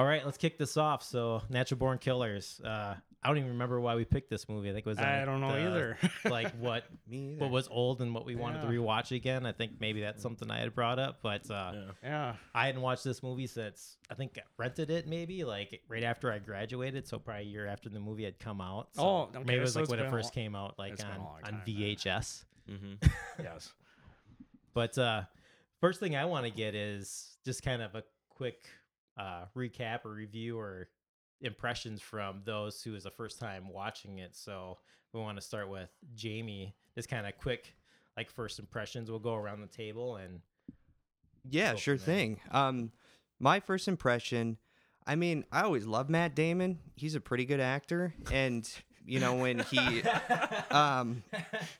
All right, let's kick this off. So, Natural Born Killers. Uh, I don't even remember why we picked this movie. I think it was I on don't know the- either. like what Me either. what was old and what we wanted to Yeah. rewatch again. I think maybe that's something I had brought up, but uh, Yeah. Yeah. I hadn't watched this movie since I think I rented it maybe like right after I graduated, so probably a year after the movie had come out. So Oh, okay, maybe it was so like it's when it been a first lo- came out, like it's been a on long on time then. VHS. Mm-hmm. Yes. But uh, first thing I want to get is just kind of a quick uh, recap or review or impressions from those who is the first time watching it. So we want to start with Jamie. Just kind of quick, like first impressions. We'll go around the table and Yeah, sure thing. Um, my first impression, I mean, I always love Matt Damon. He's a pretty good actor, and you know when he, um,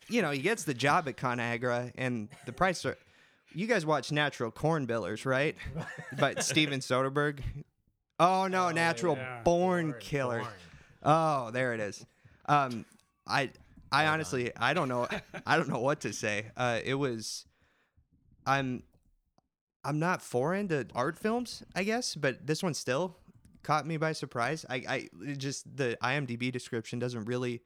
you know, he gets the job at ConAgra, and the price are. You guys watch Natural Corn Billers, right? But Steven Soderbergh. Oh no, Natural yeah. Born, Born, Killers. Born. Oh, there it is. Um, I, I Hold on. honestly, I don't know, I don't know what to say. Uh, it was, I'm, I'm not foreign to art films, I guess, but this one still caught me by surprise. I, I it just the IMDb description doesn't really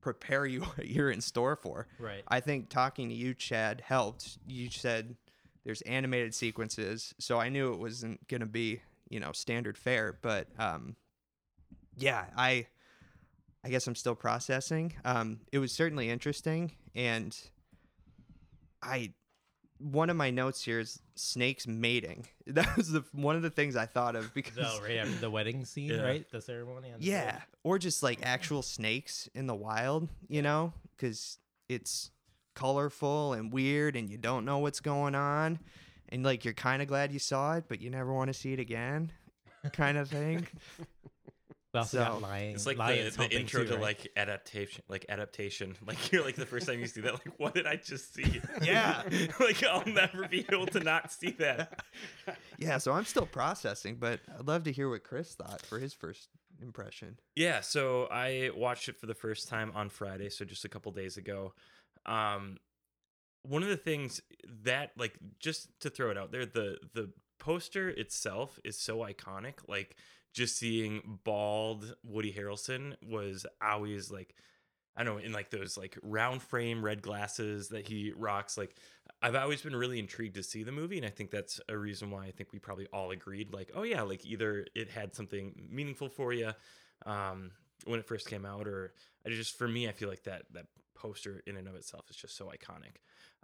prepare you what you're in store for. right. I think talking to you, Chad, helped. You said there's animated sequences, so I knew it wasn't gonna be, you know, standard fare. But um, yeah, I, I guess I'm still processing. Um, it was certainly interesting, and I, one of my notes here is snakes mating. That was the one of the things I thought of because So right after the wedding scene, Yeah. right? The ceremony. on the yeah, boat. or just like actual snakes in the wild, you know, because it's colorful and weird, and you don't know what's going on, and like you're kind of glad you saw it, but you never want to see it again, kind of thing. We also So- got lying. It's like the, the intro too, to right? like adaptation, like adaptation. Like you're like the first time you see that, like what did I just see? Yeah. like I'll never be able to not see that. yeah, so I'm still processing, but I'd love to hear what Chris thought for his first impression. Yeah, so I watched it for the first time on Friday, so just a couple days ago. Um, one of the things that, like, just to throw it out there, the the poster itself is so iconic. Like, just seeing bald Woody Harrelson was always like, I don't know, in like those like round frame red glasses that he rocks. Like, I've always been really intrigued to see the movie, and I think that's a reason why I think we probably all agreed, like, oh yeah, like either it had something meaningful for you um, when it first came out, or I just for me, I feel like that that poster in and of itself is just so iconic.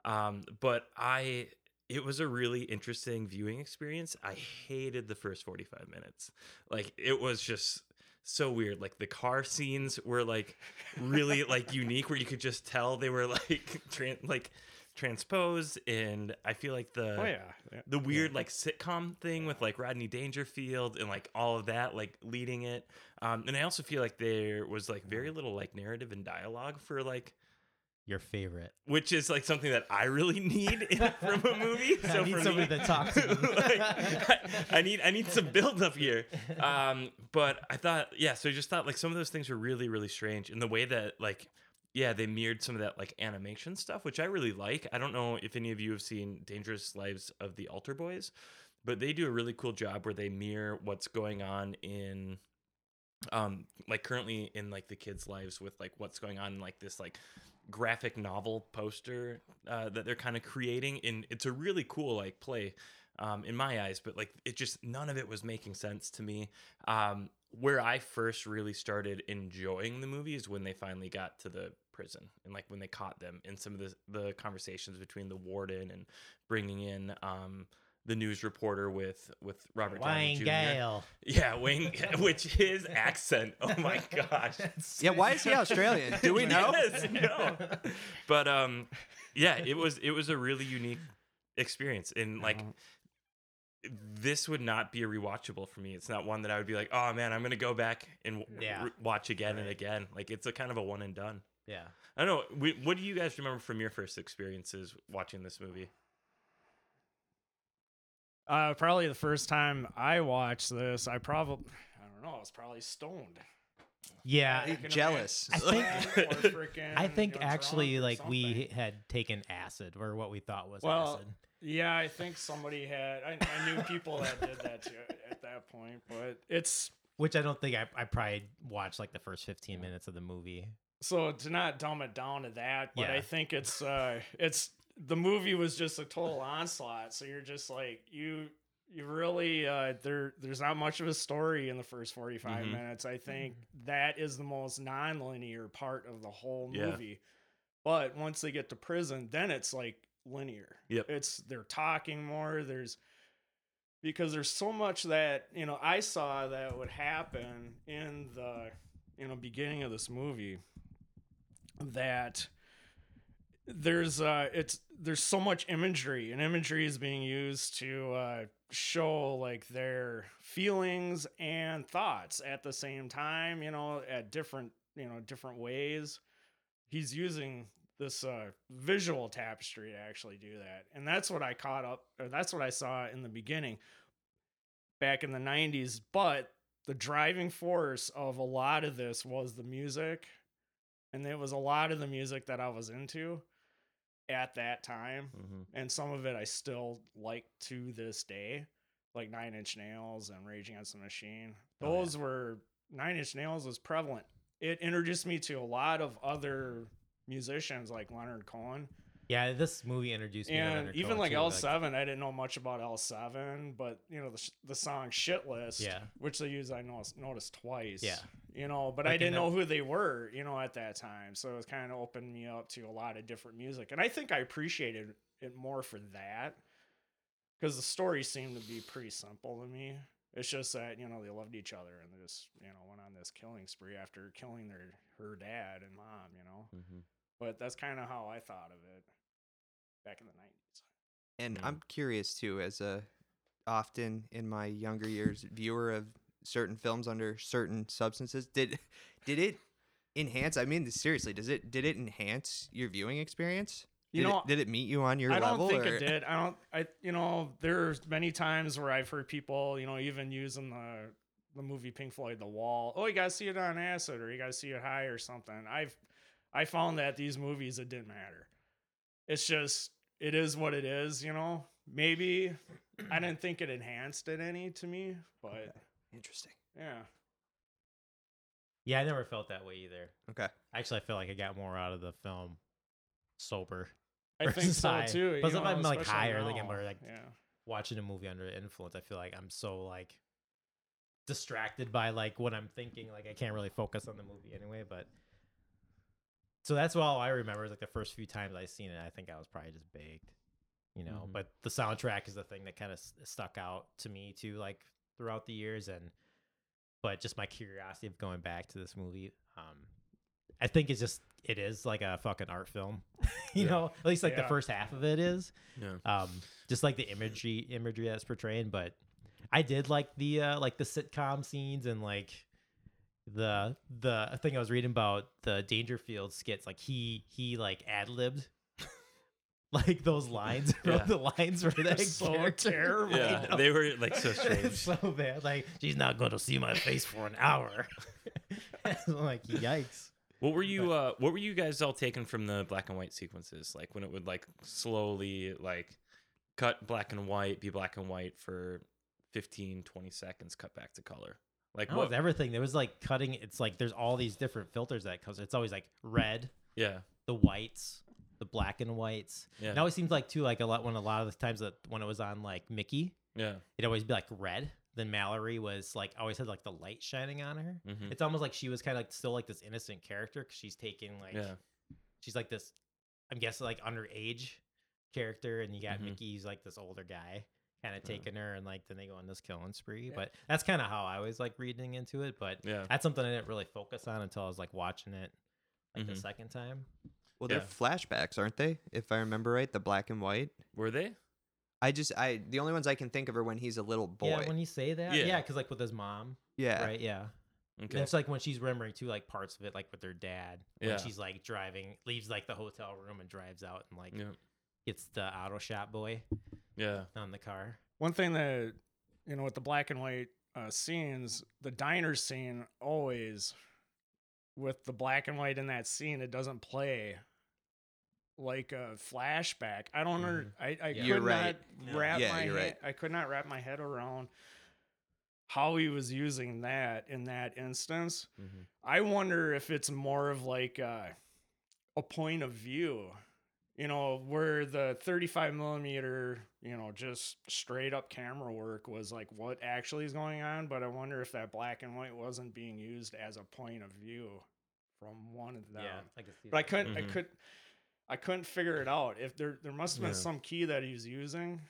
Um, but I, it was a really interesting viewing experience. I hated the first forty five minutes. Like it was just so weird. Like the car scenes were like really like unique, where you could just tell they were like tran- like transposed, and I feel like the Oh yeah. yeah. the weird like sitcom thing with like Rodney Dangerfield and like all of that like leading it. Um, and I also feel like there was like very little like narrative and dialogue for like your favorite. which is like something that I really need in, from a movie. I need for somebody me, to talk to. like, I, I need I need some build up here. Um, but I thought yeah, so I just thought like some of those things were really really strange in the way that like yeah they mirrored some of that like animation stuff, which I really like. I don't know if any of you have seen Dangerous Lives of the Altar Boys, but they do a really cool job where they mirror what's going on in um like currently in like the kids lives with like what's going on in like this like graphic novel poster uh, that they're kind of creating and it's a really cool like play um, in my eyes but like it just none of it was making sense to me. Um, where i first really started enjoying the movie is when they finally got to the prison and like when they caught them in some of the, the conversations between the warden and bringing in um, the news reporter with with robert Downey Wayne Jr. Gale. Yeah, Wayne, which his accent. Oh my gosh. Yeah, why is he Australian? Do we know? Yes, no. But um, yeah, it was it was a really unique experience, and like this would not be a rewatchable for me. It's not one that I would be like, oh man, I'm gonna go back and w- Yeah. re- watch again and again. Like it's a kind of a one and done. Yeah. I don't know. We, what do you guys remember from your first experiences watching this movie? Uh, probably the first time I watched this, I probably I don't know, I was probably stoned. Yeah. You jealous. I think- imagine, I think you know, actually drunk or like we had taken acid or what we thought was Well, acid. Yeah, I think somebody had. I, I knew people that did that too at that that point, but it's Which I don't think I I probably watched like the first 15 minutes of the movie. so to not dumb it down to that, but Yeah. I think it's uh it's the movie was just a total onslaught. So you're just like you you really uh there there's not much of a story in the first 45 Mhm. minutes. I think that is the most non-linear part of the whole Yeah. movie. But once they get to prison, then it's like linear. Yep. It's they're talking more. There's because there's so much that you know I saw that would happen in the you know beginning of this movie that there's uh it's there's so much imagery and imagery is being used to uh show like their feelings and thoughts at the same time you know at different you know different ways. He's using this uh visual tapestry to actually do that and that's what i caught up or that's what i saw in the beginning back in the 90s but the driving force of a lot of this was the music and it was a lot of the music that i was into at that time Mm-hmm. and some of it I still like to this day, like Nine Inch Nails and Rage Against the Machine. Oh, yeah. Those were Nine Inch Nails was prevalent. It introduced me to a lot of other musicians like Leonard Cohen Yeah, this movie introduced me to and even like too, L7. I didn't know much about L7, but you know the sh- the song "Shit List," Yeah. which they use I noticed, noticed twice. Yeah. you know, but Like I didn't know who they were, you know, at that time. So it kind of opened me up to a lot of different music, and I think I appreciated it more for that because the story seemed to be pretty simple to me. It's just that you know they loved each other and they just you know went on this killing spree after killing their her dad and mom, you know. Mm-hmm. But that's kind of how I thought of it back in the nineties. And Yeah. I'm curious too, as a often in my younger years viewer of certain films under certain substances, did did it enhance? I mean, seriously, does it did it enhance your viewing experience? You did know, it, did it meet you on your level? I don't think or- it did. I don't. I you know, there's many times where I've heard people, you know, even using the the movie Pink Floyd, The Wall. Oh, you gotta see it on acid, or you gotta see it high, or something. I've I found that these movies it didn't matter. It's just it is what it is, you know. Maybe I didn't think it enhanced it any to me, but Interesting. yeah. Yeah, I never felt that way either. Okay. Actually, I feel like I got more out of the film sober. I think versus so high. too. Plus, you if I'm, like, especially high or, like, I'm now. like, yeah. Watching a movie under influence, I feel like I'm so like distracted by like what I'm thinking. Like I can't really focus on the movie anyway. But so that's all I remember. Is like the first few times I seen it, I think I was probably just baked, you know. Mhm. But the soundtrack is the thing that kind of stuck out to me too, like throughout the years, and but just my curiosity of going back to this movie. Um, I think it's just it is like a fucking art film, you Yeah. know. At least like the first half of it is Yeah. um just like the imagery imagery that's portraying but i did like the uh like the sitcom scenes and like the the thing i was reading about the dangerfield skits like he he like ad-libbed like those lines Yeah. the lines were that so character. terrible. I Yeah, know. they were like so strange. so bad like she's not going to see my face for an hour I'm like yikes What were you uh what were you guys all taking from the black and white sequences? Like when it would like slowly like cut black and white, be black and white for 15 20 seconds, cut back to color. Like that what was everything there was like cutting it's like there's all these different filters that cause it's always like red Yeah. the whites, the black and whites. Yeah. It always seems like too like a lot when a lot of the times that when it was on like Mickey, Yeah. it'd always be like red. Then Mallory was like always had like the light shining on her. Mhm. It's almost like she was kind of like still like this innocent character because she's taking like Yeah. she's like this, I'm guessing like underage character, and you got Mhm. Mickey, he's like this older guy, kind of Yeah. taking her, and like then they go on this killing spree. Yeah. But that's kind of how I was like reading into it. But Yeah. that's something I didn't really focus on until I was like watching it like the Mhm. second time. Well, Yeah. they're flashbacks, aren't they? If I remember right, the black and white. Were they? I just I the only ones I can think of are when he's a little boy. Yeah, when you say that, Yeah. yeah, because like with his mom, yeah. right? Yeah, Okay. and it's like when she's remembering too, like parts of it, like with her dad. When Yeah. she's like driving, leaves like the hotel room and drives out and like Yeah. gets the auto shop boy Yeah. on the car. One thing that you know with the black and white uh, scenes, the diner scene always with the black and white in that scene, it doesn't play like a flashback. I don't know. I, I Yeah. could right. not No. wrap Yeah, my you're head, right. I could not wrap my head around how he was using that in that instance. Mhm. I wonder if it's more of like a, a point of view, you know, where the 35 millimeter, you know, just straight up camera work was like what actually is going on. But I wonder if that black and white wasn't being used as a point of view from one of them. Yeah, I can see But I couldn't, I Mhm. could, I couldn't figure it out. If there, there must have been Yeah. some key that he was using,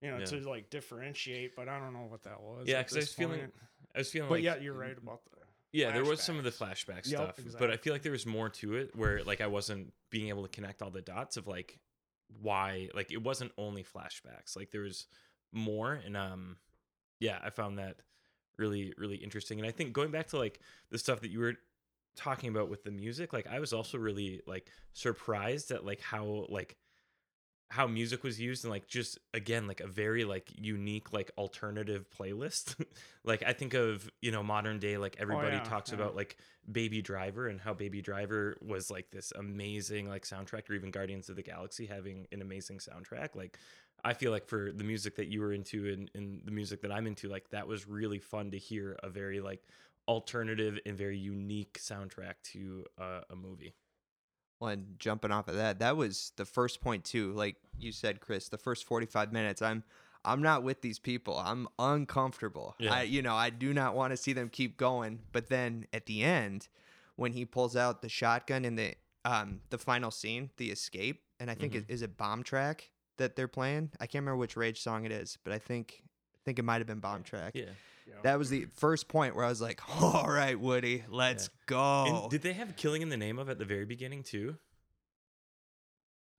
you know, Yeah. to like differentiate. But I don't know what that was. Yeah, because I this was feeling. I was feeling But like yeah, you're right about the. Yeah, there was some of the flashback Yep, stuff, but I exactly. feel like there was more to it where like I wasn't being able to connect all the dots of like why like it wasn't only flashbacks. Like there was more and um yeah, I found that really really interesting. And I think going back to like the stuff that you were talking about with the music, like I was also really like surprised at like how like how music was used and like just again like a very like unique like alternative playlist. Like i think of you know modern day like everybody yeah, talks yeah. about like baby driver and how baby driver was like this amazing like soundtrack or even guardians of the galaxy having an amazing soundtrack. Like i feel like for the music that you were into and, and the music that i'm into like that was really fun to hear a very like alternative and very unique soundtrack to uh, a movie Well, and jumping off of that, that was the first point too. Like you said, Chris, the first forty-five minutes, I'm, I'm not with these people. I'm uncomfortable. Yeah. I, you know, I do not want to see them keep going. But then at the end, when he pulls out the shotgun in the, um, the final scene, the escape, and I think it is it Bombtrack that they're playing. I can't remember which Rage song it is, but I think, I think it might have been Bombtrack. yeah Yeah. That was the first point where I was like, "All right, Woody, let's go." And did they have "Killing in the Name of" at the very beginning too?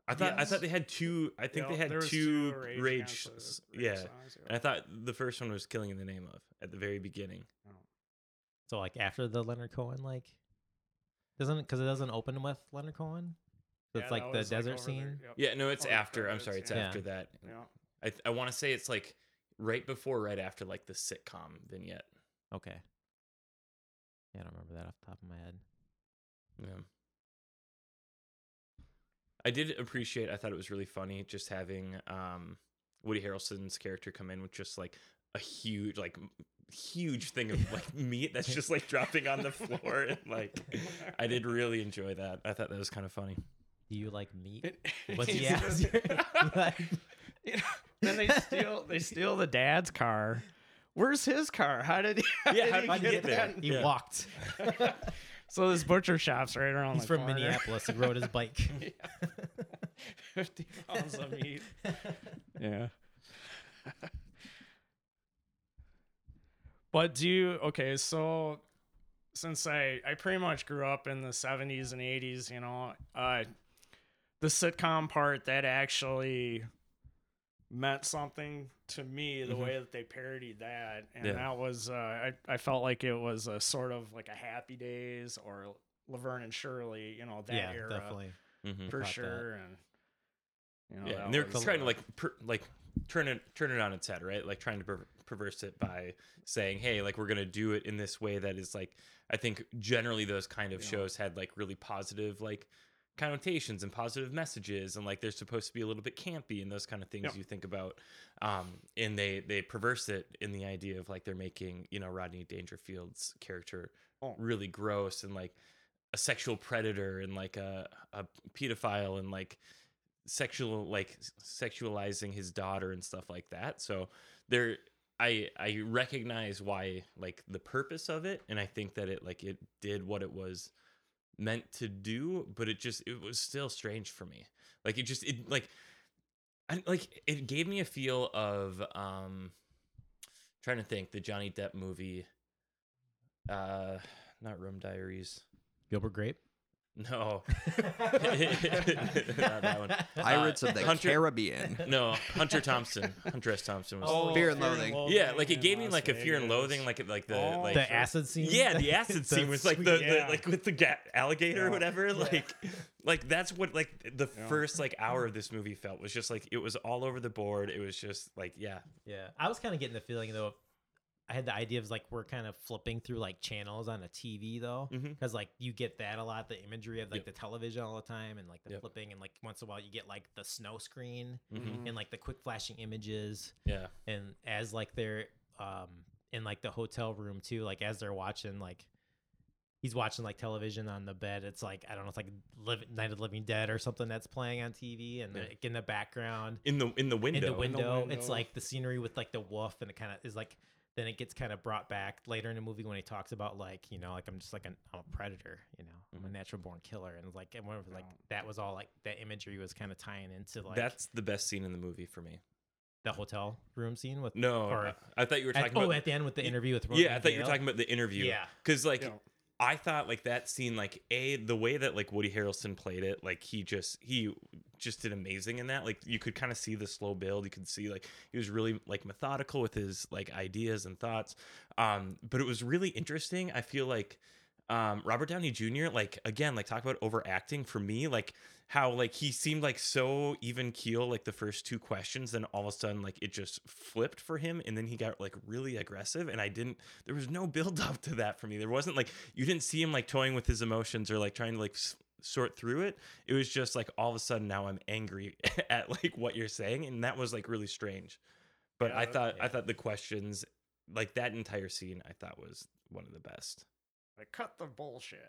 I thought I thought they had two. I think Yeah, they had there was two, Rage rage. Against the- s- Rage yeah, songs, and I thought the first one was "Killing in the Name of" at the very beginning. So like after the Leonard Cohen, like doesn't because it doesn't open with Leonard Cohen. So Yeah, it's like the desert over scene. there, yep. Yeah, no, it's Oh, after. I'm sorry, it's yeah. after that. Yeah. I I want to say it's like right before, right after, like the sitcom vignette. Okay. Yeah, I don't remember that off the top of my head. Yeah. I did appreciate. I thought it was really funny just having um, Woody Harrelson's character come in with just like a huge, like huge thing of like meat that's just like dropping on the floor. And like, I did really enjoy that. I thought that was kind of funny. Do you like meat? It- What's it's the just- you know, then they steal they steal the dad's car. Where's his car? How did he? How Yeah, did how did he get there? that? he Yeah. walked. so this butcher shop's right around He's the from corner. Minneapolis. He rode his bike. Fifty pounds of meat. Yeah. but do you okay, so since I I pretty much grew up in the 70s and 80s, you know, uh the sitcom part that actually meant something to me the Mhm. way that they parodied that and Yeah. that was uh I, I felt like it was a sort of like a happy days or laverne and shirley you know that yeah, era definitely. Mhm. for caught that. sure and you know yeah, and they're was, trying to like per, like turn it turn it on its head, right? Like trying to per- perverse it by saying, "Hey, like we're gonna do it in this way that is like." I think generally those kind of Yeah. shows had like really positive like connotations and positive messages, and like they're supposed to be a little bit campy and those kind of things Yep. you think about. Um, and they they perverse it in the idea of like they're making you know Rodney Dangerfield's character Oh. really gross and like a sexual predator and like a a pedophile and like sexual like sexualizing his daughter and stuff like that so there i i recognize why like the purpose of it and i think that it like it did what it was meant to do but it just it was still strange for me like it just it like I, like it gave me a feel of um trying to think the johnny depp movie uh not Rum Diaries Gilbert Grape. No Not that one. Pirates of the Hunter- Caribbean. No, Hunter Thompson. Hunter S. Thompson was. Oh, Fear and Loathing. yeah, like it gave me like a fear and loathing, like like the Oh, like the acid scene. yeah, the acid scene was like the, sweet. the Yeah. like with the ga- alligator or Yeah. whatever. Like like that's what like the Yeah. first like hour of this movie felt was just like it was all over the board. It was just like yeah, Yeah, I was kind of getting the feeling though. I had the idea of like we're kind of flipping through like channels on a TV though, because like you get that a lot, the imagery of like Yep. the television all the time, and like the Yep. flipping, and like once in a while you get like the snow screen Mhm. and like the quick flashing images, yeah, and as like they're um in like the hotel room too. Like as they're watching, like he's watching like television on the bed. It's like I don't know, it's like Liv- Night of the Living Dead or something that's playing on TV, and Yeah. like, in the background, in the in the window. in the window, window. it's like the scenery with like the wolf, and it kind of is like. Then it gets kind of brought back later in the movie when he talks about like you know like I'm just like an, I'm a predator you know I'm a Mhm. natural born killer and like and whatever like Oh. that was all like that imagery was kind of tying into like That's the best scene in the movie for me. the hotel room scene with No, Or- I, I thought you were at, talking oh at the end with the interview with yeah, I Rodney thought you were talking about the interview. Yeah. because like Yeah. I thought like that scene, like a the way that like Woody Harrelson played it, like he just he just did amazing in that. Like you could kind of see the slow build. You could see like he was really like methodical with his like ideas and thoughts. Um, but it was really interesting. I feel like um Robert Downey Jr. like again like talk about overacting. For me like how like he seemed like so even keel like the first two questions then all of a sudden like it just flipped for him and then he got like really aggressive and I didn't there was no build up to that for me. There wasn't like you didn't see him like toying with his emotions or like trying to like s- sort through it. It was just like all of a sudden now I'm angry at like what you're saying and that was like really strange. But I Yeah, thought I thought the questions like that entire scene I thought was one of the best like cut the bullshit.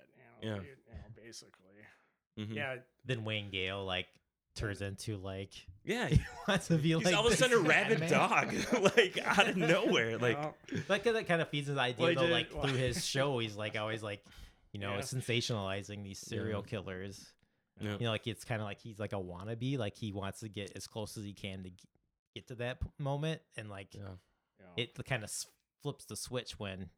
You know, Yeah. you, you know, basically. Mhm. Yeah, then Wayne Gale like turns into like yeah he wants to be He's like all of a sudden a rabid Batman. dog, like out of nowhere. Like, yeah. like that kind of feeds his idea Well, though did- like well- through his show he's like always like you know Yeah. sensationalizing these serial killers Yeah. you know like it's kind of like he's like a wannabe like he wants to get as close as he can to get to that p- moment and like yeah. it kind of flips the switch when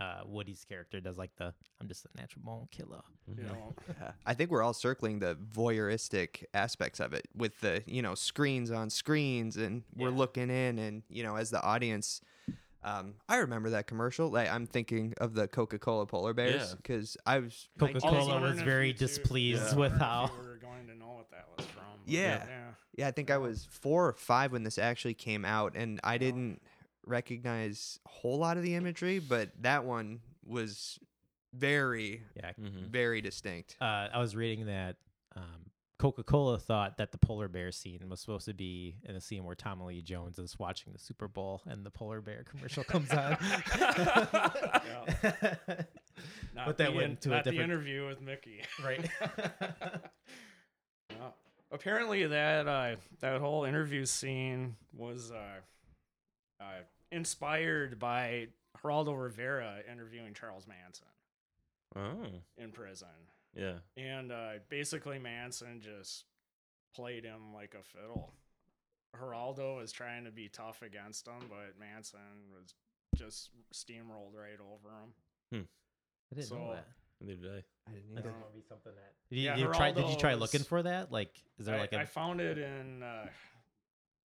uh Woody's character does like the I'm just a natural born killer you know, Yeah. I think we're all circling the voyeuristic aspects of it with the, you know, screens on screens and we're Yeah. looking in and, you know, as the audience um, I remember that commercial. Like I'm thinking of the Coca-Cola polar bears Yeah. because I was Coca-Cola was very displeased Yeah. with how you were going to know what that was from. Yeah. yeah. Yeah, I think I was four or five when this actually came out, and I didn't recognize a whole lot of the imagery, but that one was very, yeah Mhm. very distinct. uh, I was reading that um, Coca Cola thought that the polar bear scene was supposed to be in a scene where Tommy Lee Jones is watching the Super Bowl and the polar bear commercial comes on. Not Put that the one in- to a not the different- interview with Mickey. right. Yeah. Apparently, that uh, that whole interview scene was uh, uh, inspired by Geraldo Rivera interviewing Charles Manson Oh, in prison, yeah. and uh, basically Manson just played him like a fiddle. Geraldo was trying to be tough against him, but Manson was just steamrolled right over him. I didn't know that. Neither did I. I didn't I either. think that would be something that. Did you, Yeah, you try? Did you try Geraldo looking for that? Like, is there I, like a? I found it in uh,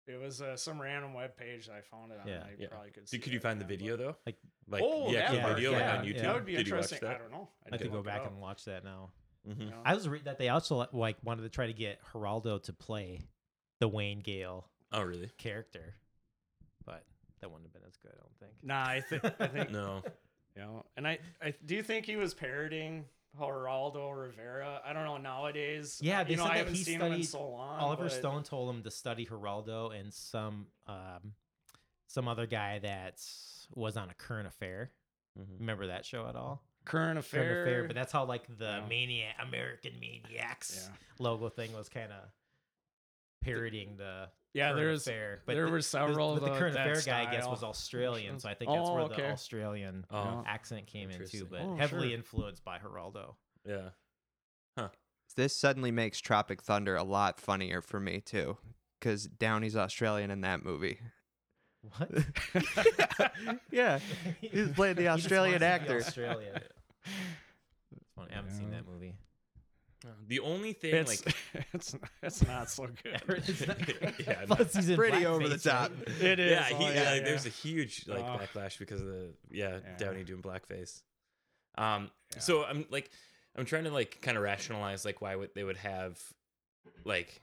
it was uh, some random web page that I found it on. Yeah. I Yeah. probably could. see Did, could you it find the video but- though? Like- like oh, yeah, that yeah, part, video yeah, like on yeah. YouTube. That would be Did you watch interesting. I don't know. I didn't could go back and watch that now. Mhm. Yeah. I was reading that they also like wanted to try to get Geraldo to play the Wayne Gale Oh, really? character, but that wouldn't have been as good. I don't think. Nah, I think I think No. you know. And I, I do you think he was parodying Geraldo Rivera? I don't know nowadays. Yeah, they you know said I that haven't he seen him in studied- so long. Oliver but- Stone told him to study Geraldo and some um, some other guy that was on a current affair. Mhm. Remember that show at all? current affair. Current affair, but that's how like the Yeah. maniac American Maniacs yeah, logo thing was kind of parodying the yeah. current fair, but there the- were several but the the- current that affair guy, I guess, was Australian, so I think that's Oh, where the. Australian Oh, accent came into, Interesting. but Oh, heavily sure. influenced by Geraldo. yeah. Huh. This suddenly makes Tropic Thunder a lot funnier for me too, because Downey's Australian in that movie. What? yeah, He's playing the He just Australian wants to be actor. Australian. It's funny, I haven't seen Yeah. that movie. Uh, The only thing it's like it's it's not so good. It's not. Yeah, Plus he's in Pretty over the top. right? It is. yeah, oh, yeah, yeah, yeah. there's a huge like Oh. backlash because of the yeah, Yeah. Downey doing blackface. Um, Yeah. so I'm like, I'm trying to like kind of rationalize like why would they would have like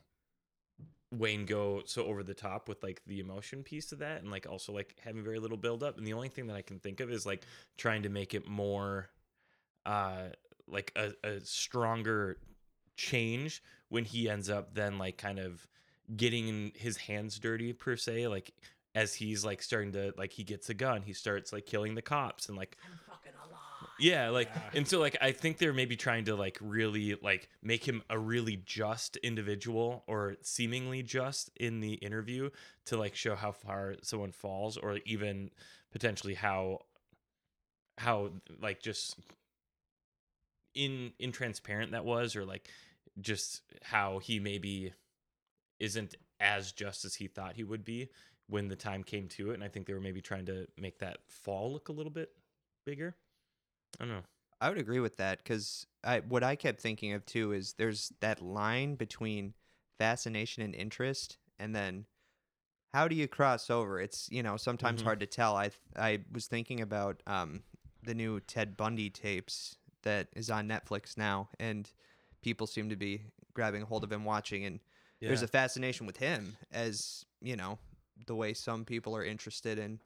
Wayne go so over the top with like the emotion piece of that and like also like having very little build up and the only thing that I can think of is like trying to make it more uh like a, a stronger change when he ends up then like kind of getting his hands dirty per se like as he's like starting to like he gets a gun, he starts like killing the cops and like yeah, like Yeah. and so like I think they're maybe trying to like really like make him a really just individual or seemingly just in the interview to like show how far someone falls or even potentially how how like just in intransparent that was or like just how he maybe isn't as just as he thought he would be when the time came to it and I think they were maybe trying to make that fall look a little bit bigger. I don't know. I would agree with that because I what I kept thinking of too is there's that line between fascination and interest, and then how do you cross over? It's you know sometimes Mhm. hard to tell. I I was thinking about um the new Ted Bundy tapes that is on Netflix now, and people seem to be grabbing a hold of him watching, and there's a fascination with him as you know the way some people are interested in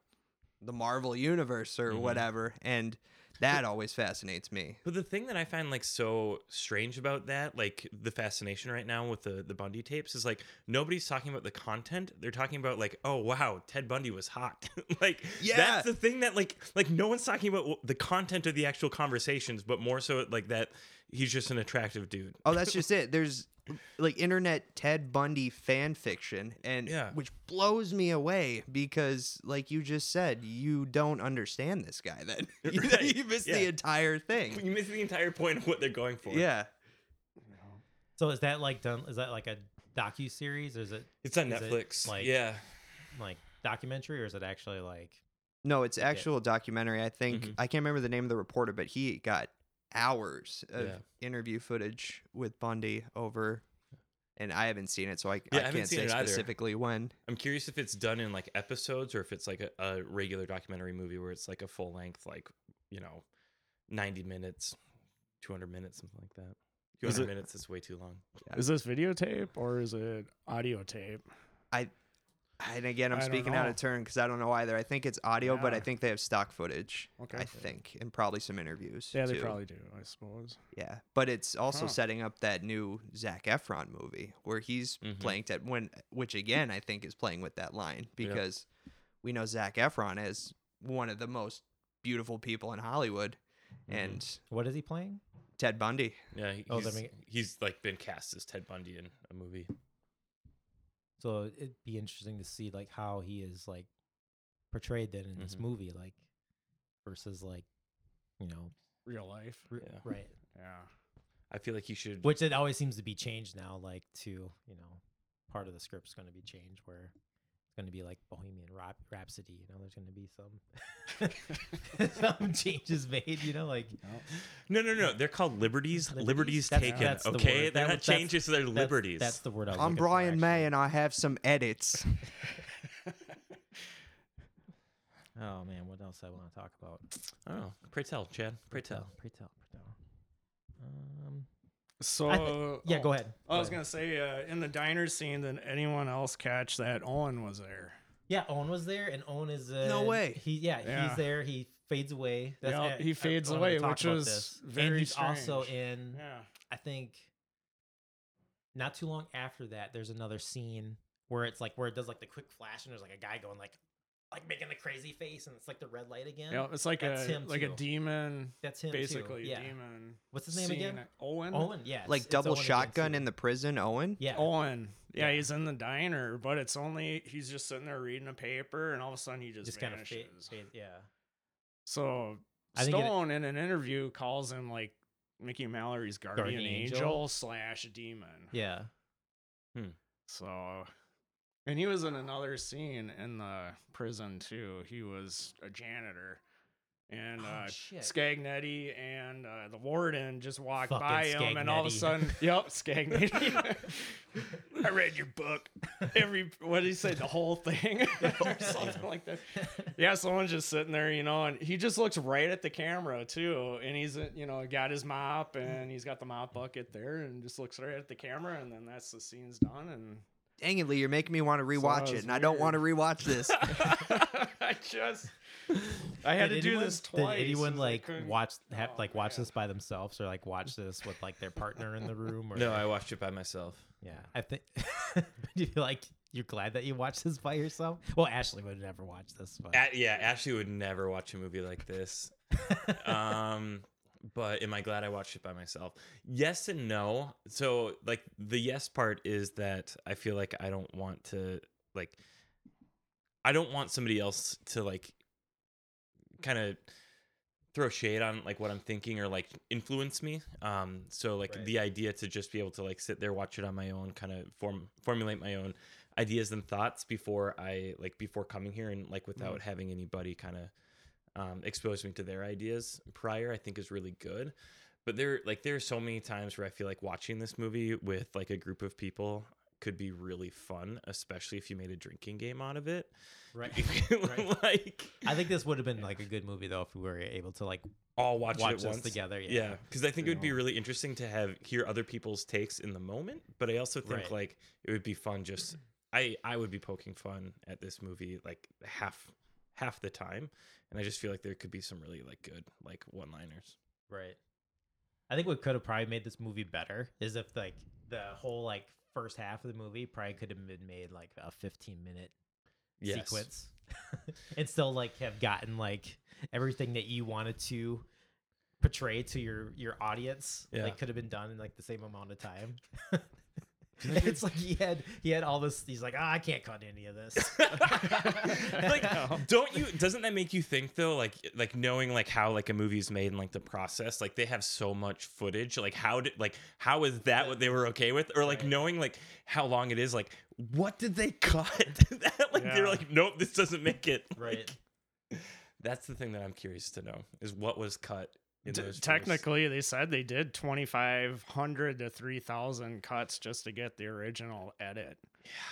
the Marvel universe or Mhm. whatever, and that always fascinates me. But the thing that I find like so strange about that, like the fascination right now with the the Bundy tapes, is like nobody's talking about the content. They're talking about like, oh wow, Ted Bundy was hot. like Yeah. that's the thing that like like no one's talking about the content of the actual conversations, but more so like that he's just an attractive dude. Oh, that's just it. There's like internet Ted Bundy fan fiction, and Yeah. which blows me away because, like you just said, you don't understand this guy. Then you, Right. you missed Yeah. the entire thing. You miss the entire point of what they're going for. Yeah, So is that like done? Is that like a docu series, or is it it's on Is it, Netflix. like- yeah, like documentary, or is it actually like? no, it's Okay. actual documentary. I think Mhm. I can't remember the name of the reporter, but he got hours of Yeah. interview footage with Bundy over. And I haven't seen it, so I, Yeah, I I can't say it either. specifically when. I'm curious if it's done in like episodes or if it's like a, a regular documentary movie where it's like a full length, like you know, 90 minutes, 200 minutes, something like that. 200 it- minutes is way too long. Is this videotape or is it audio tape? And again, I'm I speaking out of turn because I don't know either. I think it's audio, but I think they have stock footage. Okay. I think, and probably some interviews. Yeah, they probably do, I suppose. Yeah, but it's also Huh. setting up that new Zac Efron movie where he's Mhm. playing Ted, when which again I think is playing with that line because we know Zac Efron is one of the most beautiful people in Hollywood, Mhm. and What is he playing? Ted Bundy. Yeah, he- Oh, he's, that make- he's like been cast as Ted Bundy in a movie. So it'd be interesting to see like how he is like portrayed then in this Mhm. movie, like versus like you know, Real life. r- Yeah. right? Yeah. I feel like he should. Which it always seems to be changed now, like to you know, part of the script's going to be changed where it's going to be like Bohemian Rhap- Rhapsody. You know, there's going to be some some changes made. You know, like No, no, no. They're called liberties. Liberties? Liberties, That's- taken. that's okay, word. they're That not was- that's- changes. They're that's- liberties. That's the word I was I'm looking for, Brian May, and I have some edits. Oh man, what else I want to talk about? oh, pray tell, Chad. Pray tell. Pray tell, pray tell. Um, So I thi- yeah, oh, go ahead. I Go was ahead. gonna say uh, in the diner scene, did anyone else catch that Owen was there? Yeah, Owen was there, and Owen is uh, No way. He yeah, Yeah. he's there. He fades away. Yeah, I- he fades wanted to away, which about was this. very And he's also in. Yeah. I think not too long after that, there's another scene where it's like where it does like the quick flash, and there's like a guy going like like making the crazy face, and it's like the red light again. Yeah, it's like That's a him, like a demon, That's him, basically Too. a Yeah. demon. What's his name scene. again? Owen. Owen. Yeah, it's- like it's double Owen again, shotgun too. in the prison, Owen. Yeah. Owen. Yeah, Yeah. he's in the diner, but it's only he's just sitting there reading a paper, and all of a sudden he just, just kind of vanishes. fade, fade, yeah. So I think it- Stone in an interview calls him like Mickey Mallory's guardian, Guardian angel, angel? slash demon. Yeah. Hmm. So, and he was in another scene in the prison too. He was a janitor, and Oh, uh, shit. Scagnetti and uh, the warden just walked Fucking by him, and all of a sudden, yep, Scagnetti. I read your book. Every what did he say? The whole thing, or something like that. Yeah, someone's just sitting there, you know, and he just looks right at the camera too, and he's uh, you know got his mop and he's got the mop bucket there, and just looks right at the camera, and then that's the scene's done, and Dang it, Lee, you're making me want to rewatch that it, was and I don't want to rewatch this. I just I had Did to do anyone- this twice. Did anyone 'cause I like watch have, Oh, like watch man. this by themselves or like watch this with like their partner in the room? Or No, I watched it by myself. yeah, I think do you feel like you're glad that you watched this by yourself. Well, Ashley would never watch this, but A- yeah, Ashley would never watch a movie like this. um but am i glad i watched it by myself? Yes and no. So like the yes part is that i feel like i don't want to like i don't want somebody else to like kind of throw shade on like what i'm thinking or like influence me. Um so like Right. the idea to just be able to like sit there watch it on my own kind of form formulate my own ideas and thoughts before i like before coming here and like without having anybody kind of um, expose me to their ideas prior i think is really good but there like there are so many times where i feel like watching this movie with like a group of people could be really fun especially if you made a drinking game out of it right. right. like I think this would have been like a good movie though if we were able to like all watch, watch it once together. Yeah. yeah because i think it would be really interesting to have hear other people's takes in the moment but i also think Right. like it would be fun just i i would be poking fun at this movie like half half the time and i just feel like there could be some really like good like one liners Right. I think what could have probably made this movie better is if like the whole like first half of the movie probably could have been made like a 15 minute yes sequence and still like have gotten like everything that you wanted to portray to your your audience Yeah. like could have been done in like the same amount of time it's like he had he had all this he's like ah, i can't cut any of this. Like don't you doesn't that make you think though like like knowing like how like a movie's made and like the process like they have so much footage like how did like how is that what they were okay with? Or like Right. knowing like how long it is like what did they cut? That like they're like nope this doesn't make it. Right. That's the thing that i'm curious to know is what was cut in T- those first- technically, they said they did 2,500 to 3,000 cuts just to get the original edit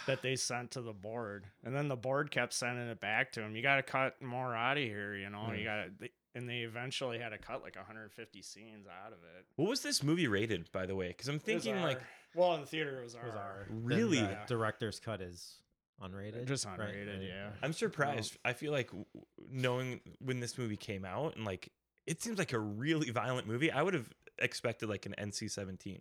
that they sent to the board. And then the board kept sending it back to them. You got to cut more out of here, you know? You hmm. got to. And they eventually had to cut like 150 scenes out of it. what was this movie rated by the way because i'm thinking like well, in the theater, it was, It was R. our Really? Uh, the director's cut is unrated Just unrated, Right. yeah. I'm surprised. I feel like knowing when this movie came out and like it seems like a really violent movie. I would have expected like an NC-17.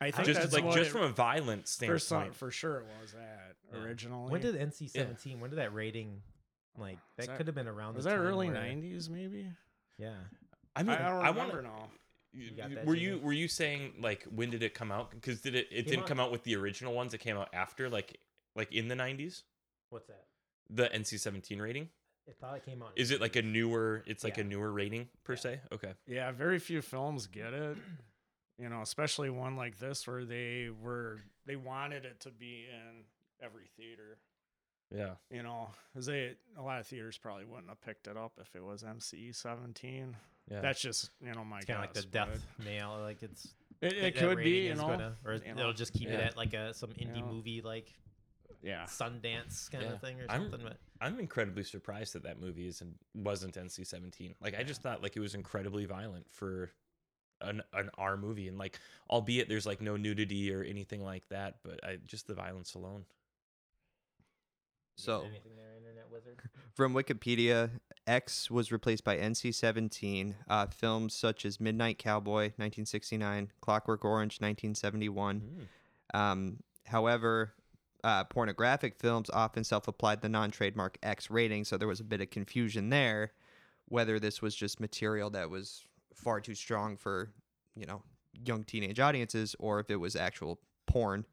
I think Just that's like what just it- from a violent for, standpoint. some, for sure it was that Yeah. originally. when did nc-17 when did that rating like that, that- could have been around was the that time early 90s maybe? yeah I mean, I, I don't I remember want now. You Were Jimmy? you were you saying like when did it come out? Because did it it Came didn't out- come out with the original ones. It came out after like like in the 90s. what's that The NC-17 rating i thought it came out in is it like a newer? It's like Yeah. a newer rating per Yeah. se. Okay. Yeah, very few films get it. You know, especially one like this where they were they wanted it to be in every theater. Yeah. You know, because they a lot of theaters probably wouldn't have picked it up if it was NC seventeen. Yeah. That's just you know my kind of like the guess, death nail like it's but It, it could be, you know, gonna- or you it'll know, just keep it at like a some indie know. movie like yeah. Sundance kind Yeah. of thing or I'm- something. But I'm incredibly surprised that that movie isn't wasn't NC-17. Like I just thought like it was incredibly violent for an an R movie and like albeit there's like no nudity or anything like that, but I just the violence alone. So there, from Wikipedia, X was replaced by NC-17. Uh, films such as Midnight Cowboy (1969), Clockwork Orange (1971). Mm. Um, however, uh, pornographic films often self-applied the non-trademark X rating, so there was a bit of confusion there, whether this was just material that was far too strong for, you know, young teenage audiences, or if it was actual porn.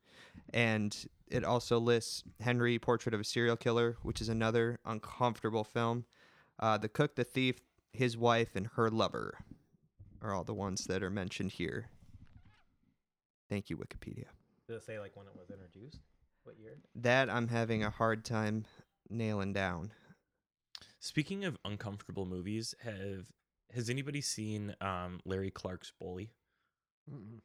And it also lists Henry, Portrait of a Serial Killer, which is another uncomfortable film. Uh, the Cook, the Thief, his wife, and her lover are all the ones that are mentioned here. Thank you, Wikipedia. Does it say like when it was introduced? What year? That I'm having a hard time nailing down. Speaking of uncomfortable movies, have has anybody seen um, Larry Clark's Bully? Mm-mm.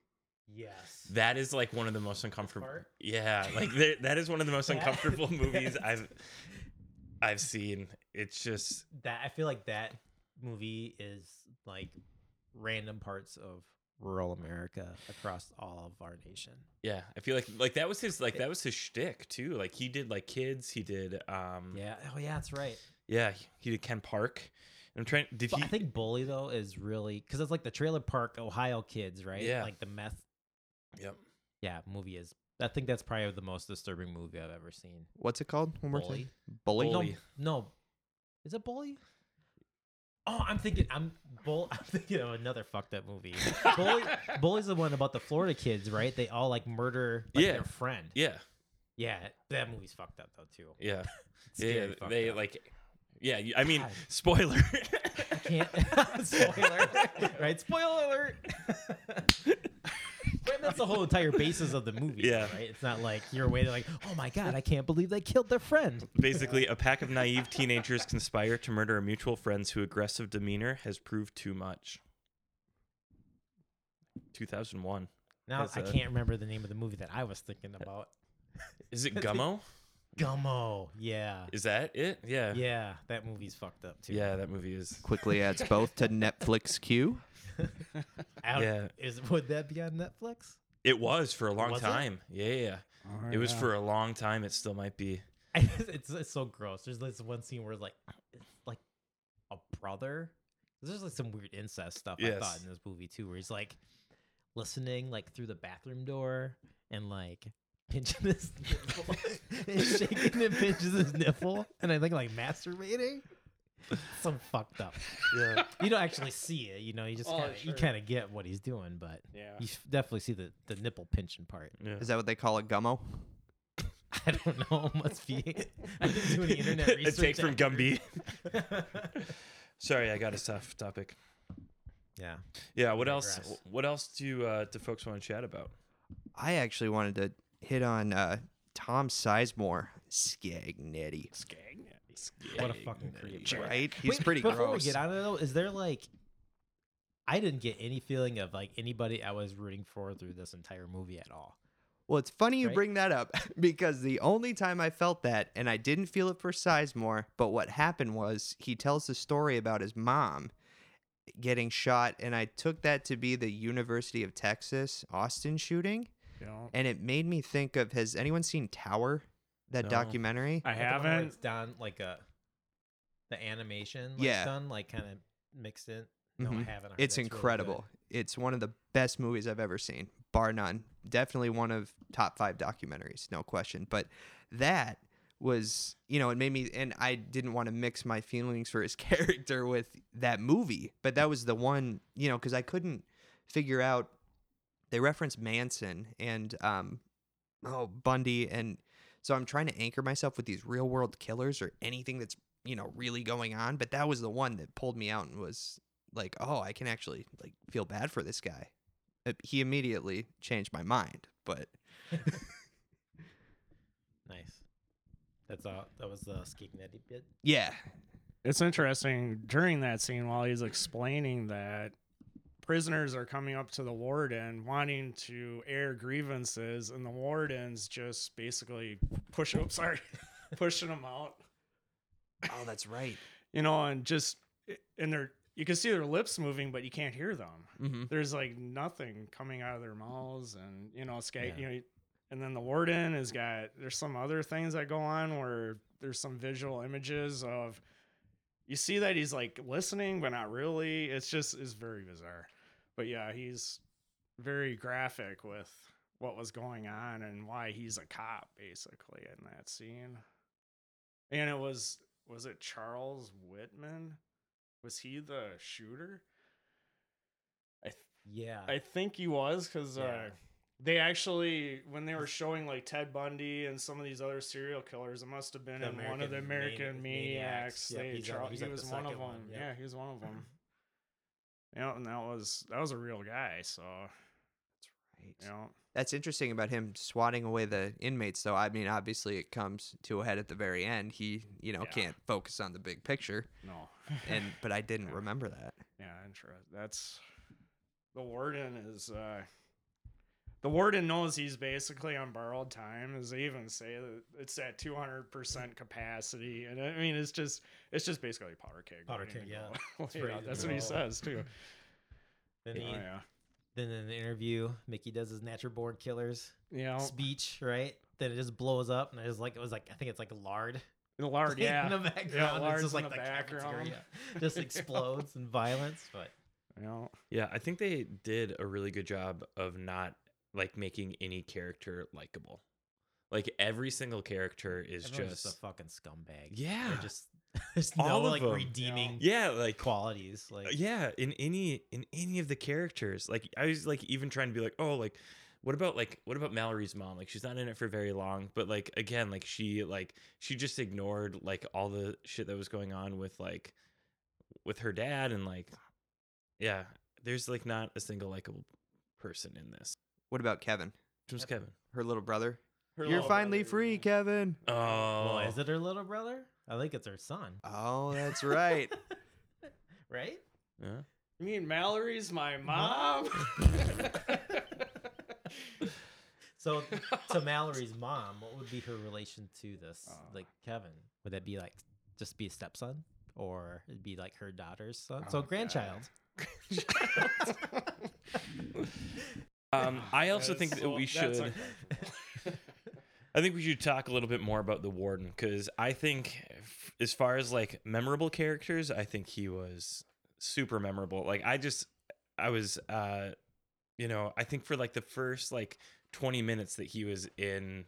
Yes. That is like one of the most uncomfortable. part? Yeah, like th- that is one of the most That- uncomfortable movies I've I've seen. It's just that I feel like that movie is like random parts of rural America across all of our nation. yeah. I feel like like that was his like that was his shtick too. Like he did like kids. He did um Yeah. Oh yeah, that's right. yeah. He did Ken Park. I'm trying. Did But he? I think Bully though is really because it's like the Trailer Park Ohio Kids, right? Yeah. Like the meth. Yep. Yeah, movie is I think that's probably the most disturbing movie I've ever seen. What's it called? One more Bully. time. Bully. Bully. No, no, is it Bully? Oh, I'm thinking I'm bull. I'm thinking of another fucked up movie. Bully, Bully's the one about the Florida kids, right? They all like murder like, Yeah. their friend. Yeah, Yeah, that movie's fucked up though too. yeah, yeah, They up. like, yeah. I mean, God. spoiler. I can't. Spoiler, right? Spoiler alert. But that's the whole entire basis of the movie, Yeah. right? It's not like you're waiting, like, oh my god, I can't believe they killed their friend. Basically, a pack of naive teenagers conspire to murder a mutual friend's whose aggressive demeanor has proved too much. 2001. Now That's I a- can't remember the name of the movie that I was thinking uh, about. Is it Gummo? Gummo, yeah, Is that it? Yeah. yeah, that movie's fucked up too. Yeah, that movie is. Quickly adds both to Netflix queue. I don't- Yeah. is would that be on Netflix? It was for a long Was time. Yeah, yeah, yeah. Oh, It was yeah. for a long time. It still might be. It's it's so gross. There's this one scene where like it's like a brother. There's like some weird incest stuff I thought Yes. in this movie too, where he's like listening like through the bathroom door and like pinching his nipple and shaking and pinches his nipple, and I think like masturbating. So fucked up. Yeah. You don't actually see it, you know. You just Oh, kinda, you sure. kind of get what he's doing, but Yeah. you f- definitely see the the nipple pinching part. yeah. Is that what they call it? Gummo? I don't know. Must be. I didn't do any internet a research. take from Gumby. Sorry, I got a tough topic. yeah. Yeah. What else? Digress. What else do uh, do folks want to chat about? I actually wanted to hit on uh, Tom Sizemore, Scagnetti. What a fucking creep. Right? He's Wait, pretty before gross. we get out of it, though, is there like, I didn't get any feeling of like anybody I was rooting for through this entire movie at all. Well, it's funny you Right? bring that up because the only time I felt that, and I didn't feel it for Sizemore, but what happened was he tells the story about his mom getting shot, and I took that to be the University of Texas Austin shooting, You know, and it made me think of has anyone seen Tower, that No. documentary? I Like the one where haven't. It's done like a, the animation. Like, Yeah. Done like kind of mixed in. No, I Mhm. haven't. I heard It's that's really good. incredible. It's one of the best movies I've ever seen, bar none. Definitely one of top five documentaries, no question. But that was, you know, it made me, and I didn't want to mix my feelings for his character with that movie. But that was the one, you know, because I couldn't figure out. They reference Manson and um, oh Bundy, and so I'm trying to anchor myself with these real world killers or anything that's you know really going on. But that was the one that pulled me out and was like, oh, I can actually like feel bad for this guy. Uh, He immediately changed my mind, but Nice. That's all. That was the Scagnetti bit. yeah, It's interesting during that scene while he's explaining that prisoners are coming up to the warden wanting to air grievances, and the warden's just basically pushing. Oops, sorry, pushing them out. oh, that's right. You know, and just and they're you can see their lips moving, but you can't hear them. Mm-hmm. There's like nothing coming out of their mouths, and you know, skate. Yeah. You know, and then the warden has got. There's some other things that go on where there's some visual images of. You see that he's like listening, but not really. It's just is very bizarre. But yeah, he's very graphic with what was going on and why he's a cop basically in that scene. And it was was it Charles Whitman? Was he the shooter? I th- Yeah. I think he was because uh, they actually, when they were showing like Ted Bundy and some of these other serial killers, it must have been The in one of the American American Mani- Maniacs. Maniacs. Yep, they, he's on- Charl- he's he was one of them. one, yep. Yeah, he was one of them. Yeah, and that was that was a real guy. So that's Right. you know, That's interesting about him swatting away the inmates, though. I mean, obviously, it comes to a head at the very end. He, you know, Yeah. can't focus on the big picture, no, and but I didn't remember that. yeah, interesting. That's the warden is. uh the warden knows he's basically on borrowed time, as they even say that it's at two hundred percent capacity, and I mean it's just it's just basically a powder keg. Powder keg, yeah. go. Yeah, that's what he says too. then, Oh yeah, then in the interview, Mickey does his natural born killers yeah. speech, right? Then it just blows up, and it's like it was like I think it's like lard. The lard, playing yeah, in the background. lard's it's just in like the the background. just explodes in violence. But You know, Yeah, I think they did a really good job of not like making any character likable. Like every single character is Everyone's just a fucking scumbag. Yeah. They're just there's All no of like them. redeeming yeah, like qualities. Uh, like yeah, in any in any of the characters. Like I was like even trying to be like, oh, like what about like what about Mallory's mom? Like she's not in it for very long, but like again, like she like she just ignored like all the shit that was going on with like with her dad and like yeah, there's like not a single likable person in this. What about Kevin, Just Kevin. her little brother? Her You're little finally brother, free, yeah. Kevin. Oh, well, is it her little brother? I think it's her son. Oh, that's right. right? Yeah. You mean Mallory's my mom? So to Mallory's mom, what would be her relation to this? Uh. like Kevin, would that be like just be a stepson, or it'd be like her daughter's son? so Oh, grandchild. Um, I also think that we should. I think we should talk a little bit more about the warden because I think, f- as far as like memorable characters, I think he was super memorable. Like I just, I was, uh, you know, I think for like the first like twenty minutes that he was in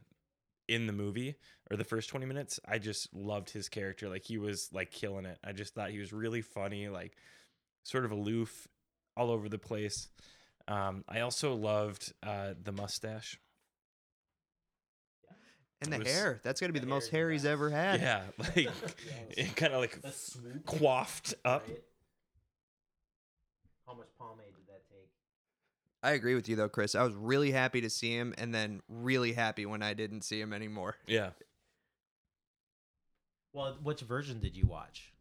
in the movie or the first 20 minutes i just loved his character like he was like killing it i just thought he was really funny like sort of aloof all over the place um i also loved uh the mustache And the was- hair. That's got to be The the most hair hair he's ever had. Yeah, like it kind of like The swoop, coiffed up. right? How much pomade did that take? I agree with you though, Chris. I was really happy to see him, and then really happy when I didn't see him anymore. Yeah, Well, which version did you watch?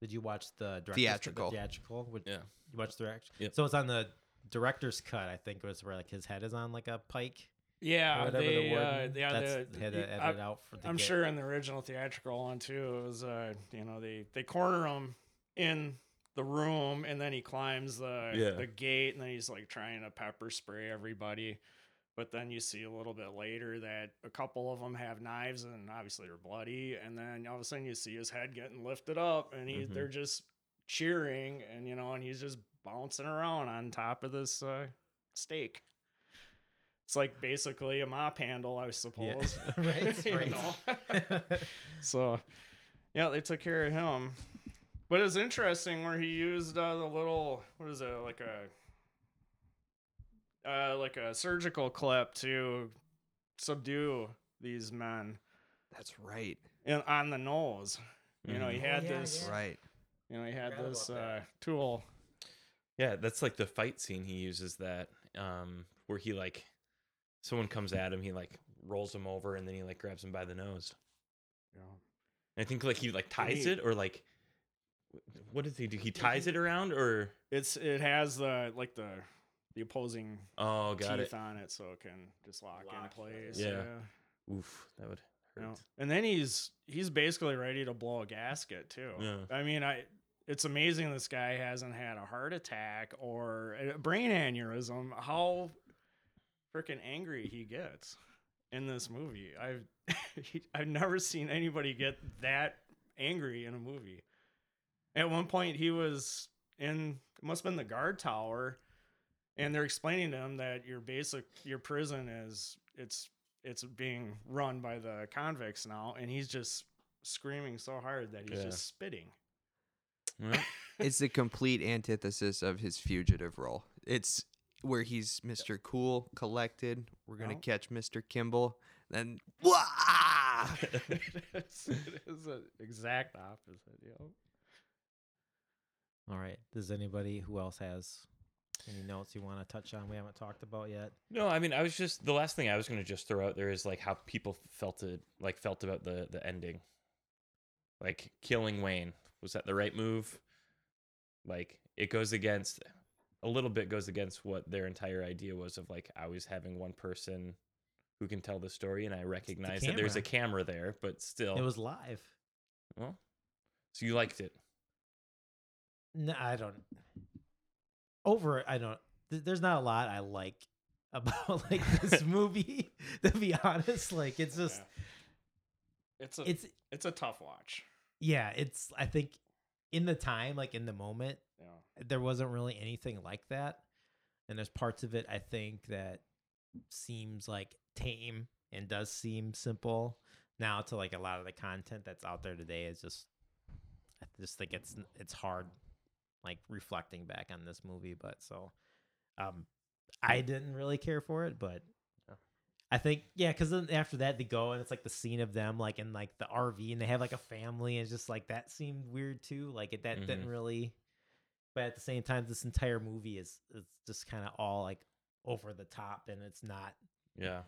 Did you watch the director's Theatrical. The theatrical. Which, yeah. You watched the direct. Yep. So it's on the director's cut. I think was where like his head is on like a pike. yeah, whatever they, the uh, yeah, That's, the, they had to edit I, out for. The I'm get- sure in the original theatrical one too, it was uh, you know, they they corner him in the room, and then he climbs the Yeah. the gate, and then he's like trying to pepper spray everybody. But then you see a little bit later that a couple of them have knives, and obviously they're bloody. And then all of a sudden you see his head getting lifted up, and he Mhm. they're just cheering, and you know, and he's just bouncing around on top of this uh, stake. It's like basically a mop handle, I Yeah. suppose. right. You right. know? So, yeah, they took care of him. But it's interesting where he used uh, the little what is it like a uh, like a surgical clip to subdue these men That's right. in, on the nose. You know, he Mhm. Oh, had yeah, this. yeah. Right. You know, he had Forgot this uh, tool. Yeah. That's like the fight scene. He uses that um where he like someone comes at him, he like rolls him over, and then he like grabs him by the nose. You know. I think like he like ties he- it or like wh- what does he do? He ties it around or It's it has the like the the opposing oh, got teeth it. on it, so it can just lock, in place. yeah. yeah. Oof, that would you hurt. know. And then he's he's basically ready to blow a gasket too. Yeah. I mean, I it's amazing this guy hasn't had a heart attack or a brain aneurysm. How freaking angry he gets in this movie. I've I've never seen anybody get that angry in a movie. At one point, he was in it must have been the guard tower, and they're explaining to him that your basic your prison is it's it's being run by the convicts now, and he's just screaming so hard that he's Yeah. just spitting. Well, It's the complete antithesis of his fugitive role. It's where he's Mr. Cool, collected. We're gonna Well. catch Mr. Kimble. Then Wah! it's, it is an exact opposite. You know? All right. Does anybody who else has any notes you want to touch on? We haven't talked about yet. No, I mean, I was just the last thing I was going to just throw out there is like how people felt it, like felt about the the ending. Like killing Wayne was that the right move? Like it goes against a little bit goes against what their entire idea was of like always having one person who can tell the story, and I recognize that there's a camera there, but still, It was live. well. So you liked it? No, I don't. Over, I don't. th- There's not a lot I like about like this movie. To be honest, like it's just Yeah. It's a it's, it's a tough watch. Yeah. It's I think in the time, like in the moment, Yeah. there wasn't really anything like that. And there's parts of it I think that seems like tame and does seem simple now to like a lot of the content that's out there today is just I just think it's it's hard like reflecting back on this movie but so um I didn't really care for it but. I think yeah cuz then after that they go and it's like the scene of them like in like the RV and they have like a family and it's just like that seemed weird too like it that didn't Mhm. really but at the same time this entire movie is it's just kind of all like over the top and it's not Yeah.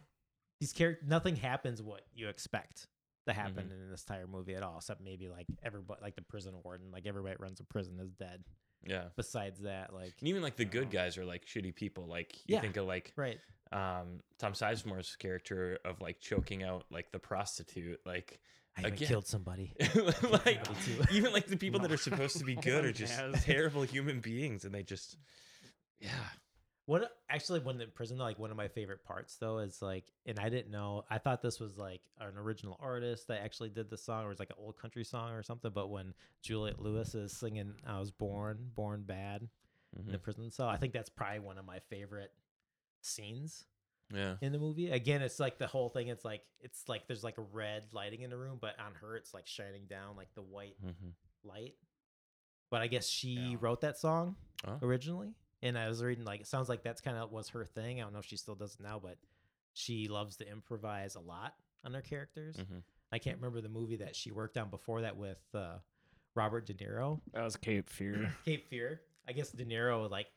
these characters nothing happens what you expect to happen Mm-hmm. in this entire movie at all except maybe like everybody like the prison warden like everybody that runs a prison is dead Yeah. besides that like And even like the good Oh. guys are like shitty people. Like you Yeah. think of like right um Tom Sizemore's character of like choking out like the prostitute. Like i Again. killed somebody like even like the people that are supposed to be good are just terrible human beings and they just yeah. What actually when in prison, like one of my favorite parts though is like, and I didn't know. I thought this was like an original artist that actually did the song, or it was like an old country song or something. But when Juliette Lewis is singing "I Was Born, Born Bad" in the Mhm. prison cell, I think that's probably one of my favorite scenes Yeah. in the movie. Again, it's like the whole thing. It's like it's like there's like a red lighting in the room, but on her, it's like shining down like the white Mhm. light. But I guess she Yeah. wrote that song Oh. originally, and I was reading like it sounds like that's kind of was her thing. I don't know if she still does it now, but she loves to improvise a lot on her characters. Mhm. I can't remember the movie that she worked on before that with uh, Robert De Niro, That was Cape Fear. Cape Fear. I guess De Niro like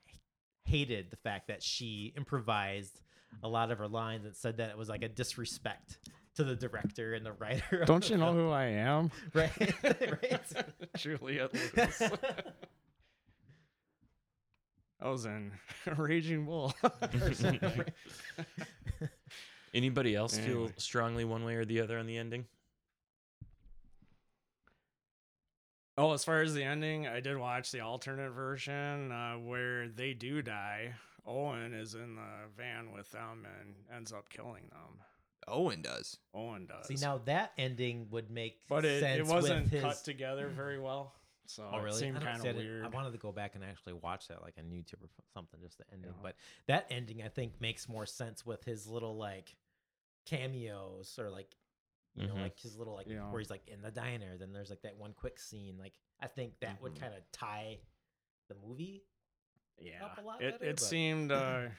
hated the fact that she improvised a lot of her lines and said that it was like a disrespect to the director and the writer. Don't you know who I am? Right, right. Juliette Lewis. I was in Raging Bull. Anybody else feel Anyway. strongly one way or the other on the ending? Oh, as far as the ending, I did watch the alternate version uh, where they do die. Owen is in the van with them and ends up killing them. Owen does. Owen does. See now that ending would make but it, sense it wasn't with his... cut together very well. So Oh it really? seemed I kind of didn't- weird. I wanted to go back and actually watch that, like on YouTube or something, just the ending. Yeah. But that ending, I think, makes more sense with his little like cameos or like, you know, Mhm. like his little like Yeah. where he's like in the diner. Then there's like that one quick scene. Like I think that would Mhm. kind of tie the movie. yeah up a lot it, better, it but- seemed uh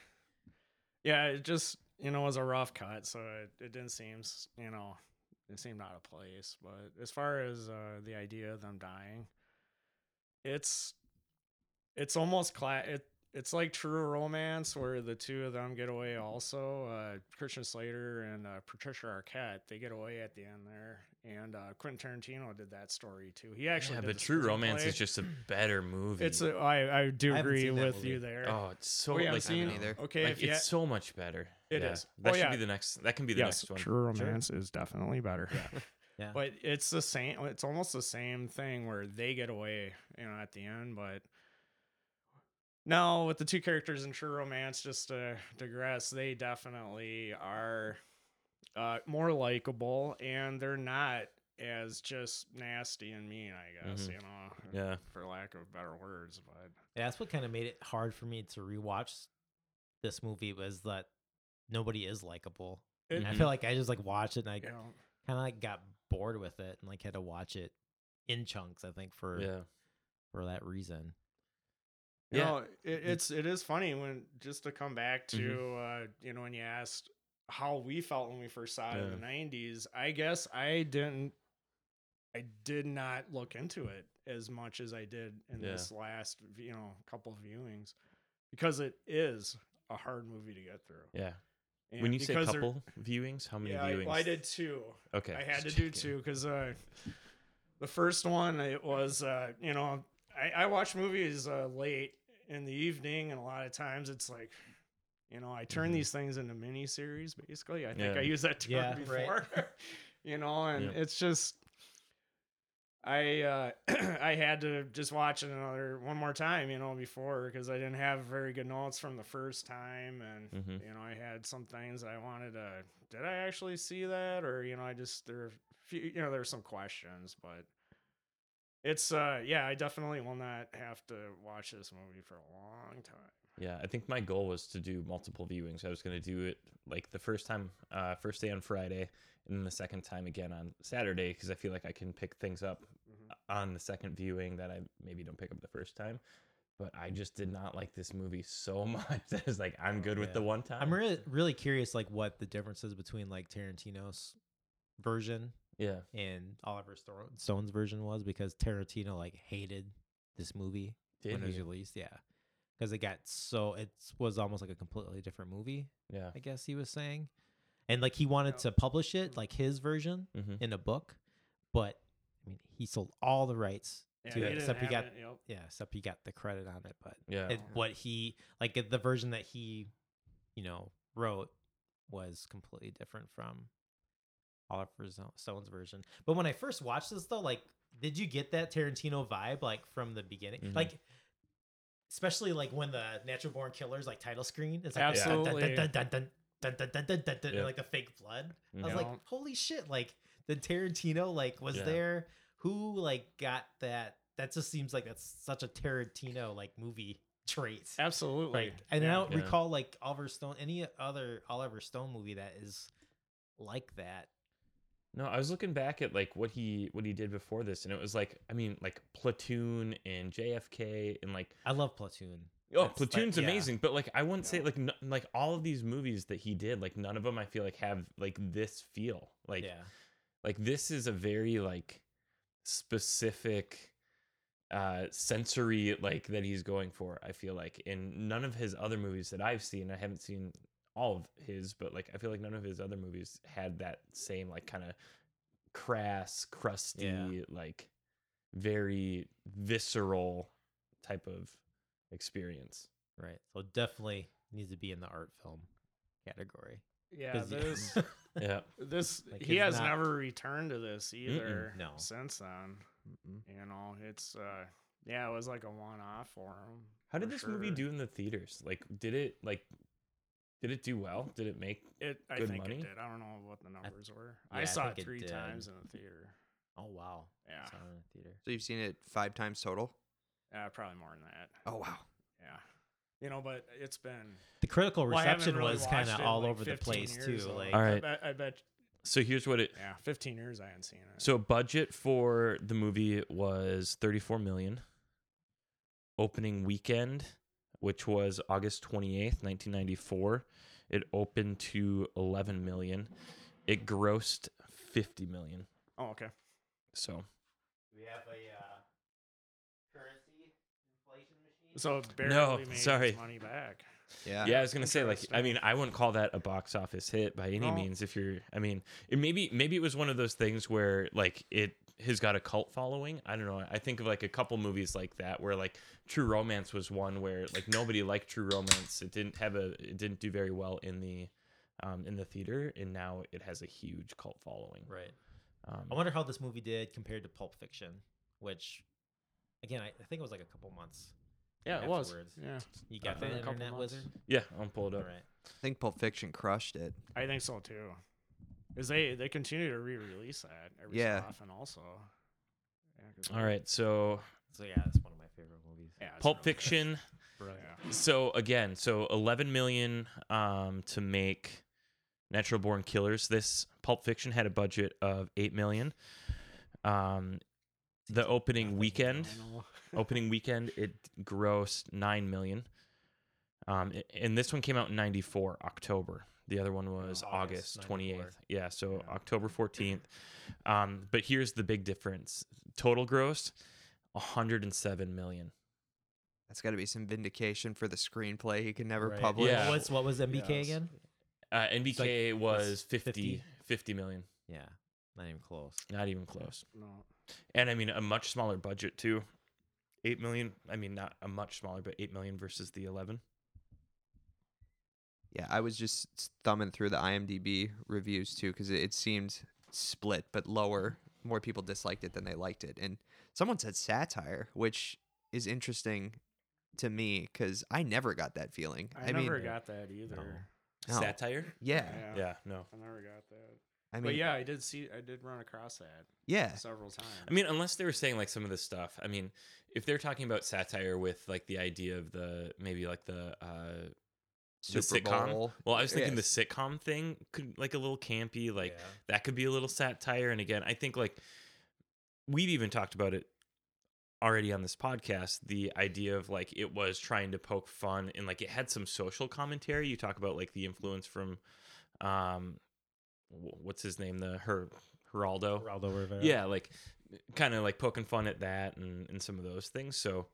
yeah it just you know was a rough cut so it, it didn't seem you know it seemed out of place but as far as uh the idea of them dying it's it's almost cla- it it's like true romance where the two of them get away also uh christian slater and uh, patricia arquette they get away at the end there and uh quentin tarantino did that story too he actually yeah, did but the True Romance screenplay. is just a better movie. it's a, I, I do I haven't agree with you there oh, it's so Oh, yeah, I've like seen either. Okay, like, if you it's so much better. It yeah. is. That Oh, should yeah. be the next. That can be the yes, next one. True Sure. Romance is definitely better. Yeah. But it's the same. It's almost the same thing where they get away, you know, at the end. But no, with the two characters in True Romance, just to digress, they definitely are uh, more likable, and they're not as just nasty and mean. I guess Mhm. you know, Yeah. for lack of better words. But Yeah, that's what kind of made it hard for me to rewatch this movie was that nobody is likable. it, I feel like I just like watched it and I you know, kind of like got bored with it and like had to watch it in chunks. I think for Yeah. for that reason. You Yeah. know, it, it's it is funny when just to come back to Mhm. uh, you know when you asked how we felt when we first saw it in the '90s. I guess I didn't. I did not look into it as much as I did in Yeah. this last you know couple of viewings because it is a hard movie to get through. Yeah. And when you say couple viewings, how many yeah, I, viewings? well, I did two. Okay. I had to do two because uh, the first one it was uh, you know I, I watch movies uh, late in the evening and a lot of times it's like you know I turn Mhm. these things into mini series basically. I think Yeah. I used that term Yeah, right. before. you know, and Yep. it's just I uh, I had to just watch it another one more time, you know, before because I didn't have very good notes from the first time, and Mhm. you know I had some things that I wanted to. Did I actually see that, or you know I just there, are a few, you know, there's some questions, but it's uh yeah, I definitely will not have to watch this movie for a long time. Yeah, I think my goal was to do multiple viewings. I was going to do it like the first time, uh, first day on Friday, and then the second time again on Saturday because I feel like I can pick things up Mhm. on the second viewing that I maybe don't pick up the first time. But I just did not like this movie so much that it's like I'm good with Yeah. the one time. I'm really really curious like what the difference is between like Tarantino's version yeah, and Oliver Stone's version was because Tarantino like hated this movie did when it was he? released. Yeah, because it got so it was almost like a completely different movie. Yeah, I guess he was saying, and like he wanted Yeah. to publish it like his version hmm in a book, but I mean he sold all the rights Yeah, to he it didn't except he have got it, yep. yeah except he got the credit on it, but yeah. it, what he like the version that he you know wrote was completely different from Oliver Stone's version. But when I first watched this though, like, did you get that Tarantino vibe like from the beginning? Mm-hmm. Like especially like when the natural born killers like title screen is like absolutely like the fake blood. I was like, holy shit! Like the Tarantino, like was there who like got that? That just seems like that's such a Tarantino like movie trait. Absolutely. Like, and I don't recall like Oliver Stone any other Oliver Stone movie that is like that. No, I was looking back at like what he what he did before this, and it was like I mean like Platoon and JFK and like I love Platoon. oh That's, like, Platoon's yeah. amazing, but like I wouldn't say like n- like all of these movies that he did, like none of them I feel like have like this feel like yeah, like this is a very like specific uh sensory like that he's going for i feel like in none of his other movies that i've seen i haven't seen all of his but like i feel like none of his other movies had that same like kind of crass crusty Yeah. like very visceral type of experience right. So definitely needs to be in the art film category. Yeah. this yeah this Like, he has not- never returned to this either. no. since then. Mm-mm. You know, it's uh, yeah, it was like a one-off for him. how did for this movie do in the theaters like did it like did it do well did it make It, I good think money? it did. I don't know what the numbers were. yeah, I I saw think it it three did. times in the theater. Oh wow, Yeah, Saw it in the theater. So you've seen it five times total? yeah, probably more than that. Oh wow. Yeah, you know, but it's been The critical well, reception really was kind of all like, over the place years, too. so Like, All I bet, I bet. so here's what it Yeah, fifteen years I hadn't seen it. So budget for the movie was 34 million. Opening weekend, which was August 28th, 1994, it opened to 11 million. It grossed 50 million. oh, okay. So, we have a uh, currency inflation machine. So it barely No, made sorry. its money back. Yeah. yeah, I was going to say like I mean, I wouldn't call that a box office hit by any No. means if you're I mean, it maybe maybe it was one of those things where like it has got a cult following. I don't know. I think of like a couple movies like that where like True Romance was one where like nobody liked True Romance. It didn't have a it didn't do very well in the um in the theater and now it has a huge cult following. right. Um, I wonder how this movie did compared to Pulp Fiction, which, again, I, I think it was like a couple months. Yeah, it was. Yeah, You got Uh, that a couple internet months. wizard? yeah, I'll pull it up. right. I think Pulp Fiction crushed it. I think so too. Is they they continue to re-release that every Yeah. so often also. Yeah, 'cause All right, so So yeah, that's one of my favorite movies. Yeah, Pulp really. Fiction Yeah. So again, so 11 million um, to make Natural Born Killers. This Pulp Fiction had a budget of 8 million. Um, the opening weekend, opening weekend, it grossed 9 million. Um, and this one came out in 94, October. The other one was August, August 28th. Yeah, so Yeah. October 14th. Um, but here's the big difference. Total gross 107 million. That's got to be some vindication for the screenplay he can never Right. publish. Yeah. What's what was NBK Yes. again? Uh, NBK was was 50, 50? 50 million. Yeah, not even close. Not even close. No. And I mean, a much smaller budget too. 8 million. I mean, not a much smaller, but 8 million versus the 11. Yeah, I was just thumbing through the IMDb reviews too because it, it seemed split, but lower. More people disliked it than they liked it, and someone said satire, which is interesting to me because I never got that feeling. I, I, mean, never got that either. No. Satire? yeah, Yeah. Yeah, no. I never got that. I mean, but yeah, I did see, I did run across that yeah, several times. I mean, unless they were saying like some of the stuff. I mean, if they're talking about satire with like the idea of the maybe like the uh the sitcom. Bowl. Well, I was thinking Yes. the sitcom thing could like a little campy, like Yeah. that could be a little satire. And again, I think like we've even talked about it already on this podcast. The idea of like it was trying to poke fun and like it had some social commentary. You talk about like the influence from, um, what's his name? The her Geraldo. Geraldo Rivera. Yeah, like kind of like poking fun at that and and some of those things. So,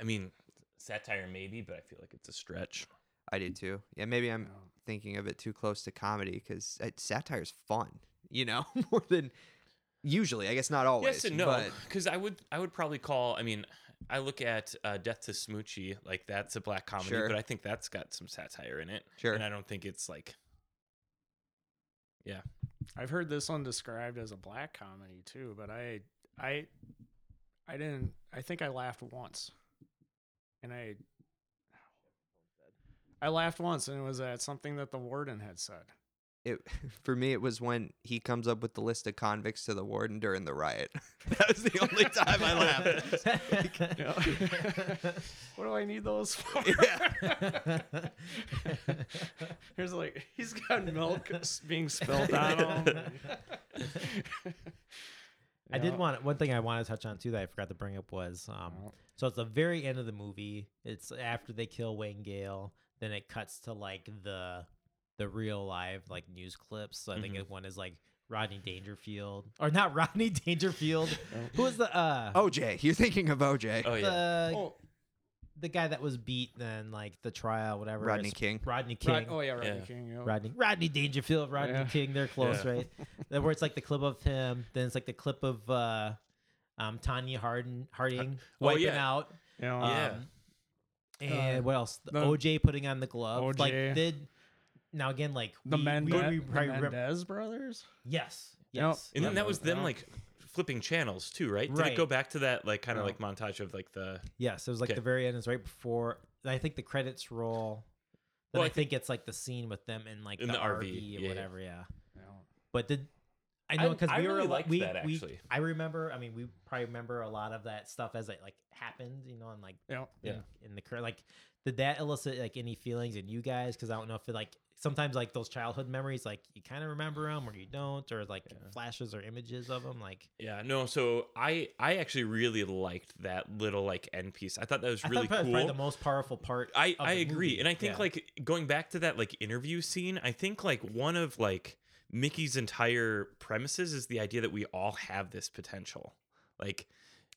I mean, satire maybe, but I feel like it's a stretch. I do too. Yeah, maybe I'm Yeah. thinking of it too close to comedy because satire's fun, you know, more than usually. I guess not always. yes and no, because I would I would probably call. I mean, I look at uh, Death to Smoochy like that's a black comedy, Sure. but I think that's got some satire in it. Sure. and I don't think it's like yeah. I've heard this one described as a black comedy too, but I, I, I didn't. I think I laughed once, and I, I laughed once, and it was at something that the warden had said. it for me it was when he comes up with the list of convicts to the warden during the riot. that was the only time I laughed. Yeah. what do I need those for? Yeah. There's like he's got milk being spilled on him. I did want one thing I want to touch on too that I forgot to bring up was um so it's the very end of the movie. It's after they kill Wayne Gale, then it cuts to like the the real live like news clips. So I think Mhm. it one is like Rodney Dangerfield or not Rodney Dangerfield. Who was the uh OJ, you're thinking of OJ. oh yeah. the Oh, the guy that was beat then like the trial whatever Rodney It's King. Rodney King. Rod, oh yeah, Rodney Yeah. King. Yeah. Rodney Rodney Dangerfield, Rodney Yeah. King, they're close, Yeah. right? then where it's like the clip of him, then it's like the clip of uh um Tonya Harding Harding oh, wiping yeah. out. You know, Yeah. Um, and Uh, what else? The the- OJ putting on the glove. Like did now again like the we, Mendez, we, we the probably rem- Mendez brothers. yes. Yep. Yes. And then that was them like flipping channels too, right? Did Right. it go back to that like kind of No. like montage of like the Yes, it was like Okay. the very end is right before I think the credits roll. Then Well, I, I think, it's like the scene with them in like In the, the RV, RV, or yeah, yeah. whatever, yeah. You. But did I I- know because we were really li- liked we, that, we- actually. I remember. I mean, we probably remember a lot of that stuff as it like happened, you know, and like Yeah. Yeah. in, in the current like did that elicit like any feelings in you guys? Because I don't know if it like sometimes like those childhood memories like you kind of remember them or you don't, or like Yeah. flashes or images of them. Like yeah no. So I I actually really liked that little like end piece. I thought that was really thought probably, cool. the most powerful part. I, of I the agree. movie. And I think Yeah. like going back to that like interview scene, I think like one of like Mickey's entire premises is the idea that we all have this potential. Like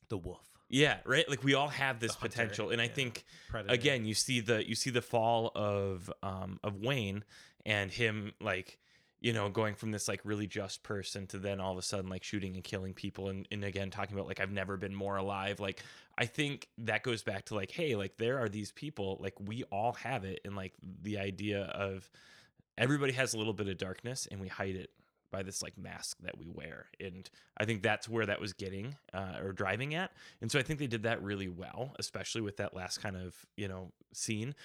the wolf yeah, right? Like we all have this hunter, potential. And I yeah. think predator again you see the you see the fall of um of Wayne and him like you know going from this like really just person to then all of a sudden like shooting and killing people and, and again talking about like I've never been more alive like I think that goes back to like hey like there are these people like we all have it and like the idea of everybody has a little bit of darkness and we hide it by this like mask that we wear. And i think that's where that was getting uh, or driving at. And so i think they did that really well especially with that last kind of you know scene.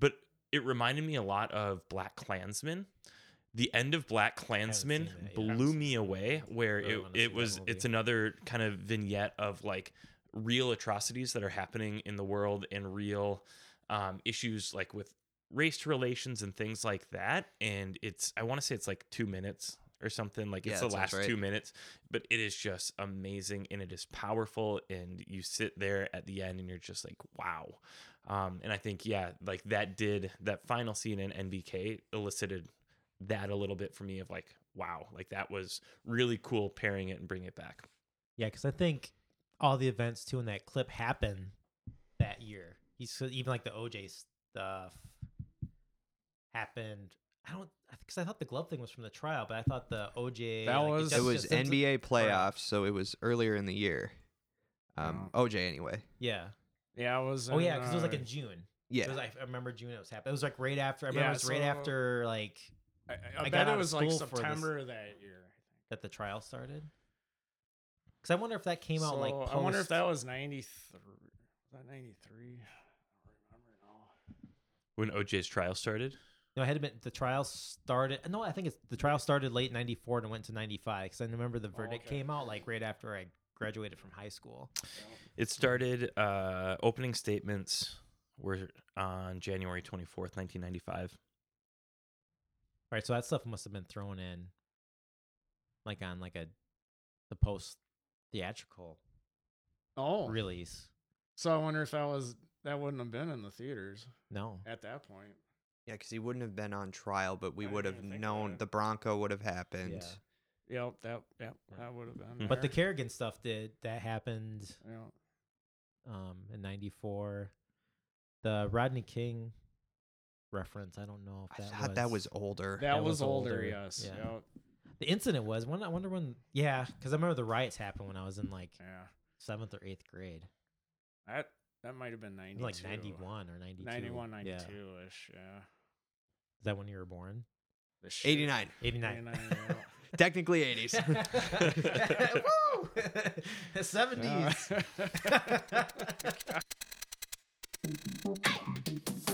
But it reminded me a lot of black klansman. The end of black klansman seen that, yeah. blew me away where Really it, it was it's another kind of vignette of like real atrocities that are happening in the world and real um, issues like with race relations and things like that and it's i want to say it's like two minutes or something like Yeah, it's the last right. two minutes but it is just amazing and it is powerful and you sit there at the end and you're just like wow um, and i think yeah like that did that final scene in nbk elicited that a little bit for me of like wow like that was really cool pairing it and bring it back Yeah, because I think all the events too in that clip happened that year. He's so even like the OJ stuff happened. I don't because I thought the glove thing was from the trial, but I thought the OJ That like, was- It Jessica was Simpson- NBA playoffs, so it was earlier in the year. Um, OJ anyway. Yeah. Yeah, it was. Oh yeah, because it was like uh, in June. Yeah. It was, I I remember June it was happening. It was like right after. I remember Yeah, it was right after like I, I, I got bet it was like school this. September that year. that the trial started. Because I wonder if that came out like. So, I wonder if that was ninety three. Was that ninety three? I don't remember now. when oj's trial started No, it had been the trial started. No, I think it's the trial started late '94 and went to '95 because I remember the verdict okay. came out like right after I graduated from high school. It started. Uh, opening statements were on January 24th, 1995. All right, so that stuff must have been thrown in, like on like a the post theatrical Oh, release. so I wonder if that was that wouldn't have been in the theaters No, at that point. Yeah, because he wouldn't have been on trial, but we I would didn't have think of known that. the Bronco would have happened. Yeah. Yep, that yep, that would have been. Mhm. but the there. Kerrigan stuff did that happened Yeah. um in '94. The Rodney King reference, I don't know if I that thought was, that was older. that, that was, was older, older, Yes. yeah. Yep. the incident was. When I wonder when, yeah, because I remember the riots happened when I was in like Yeah. seventh or eighth grade. That that might have been It ninety. like 91 or 92. 91, 92 ish. Yeah. Is that when you were born? The 89. 89. 89, yeah. Technically 80s. Woo! 70s. Uh,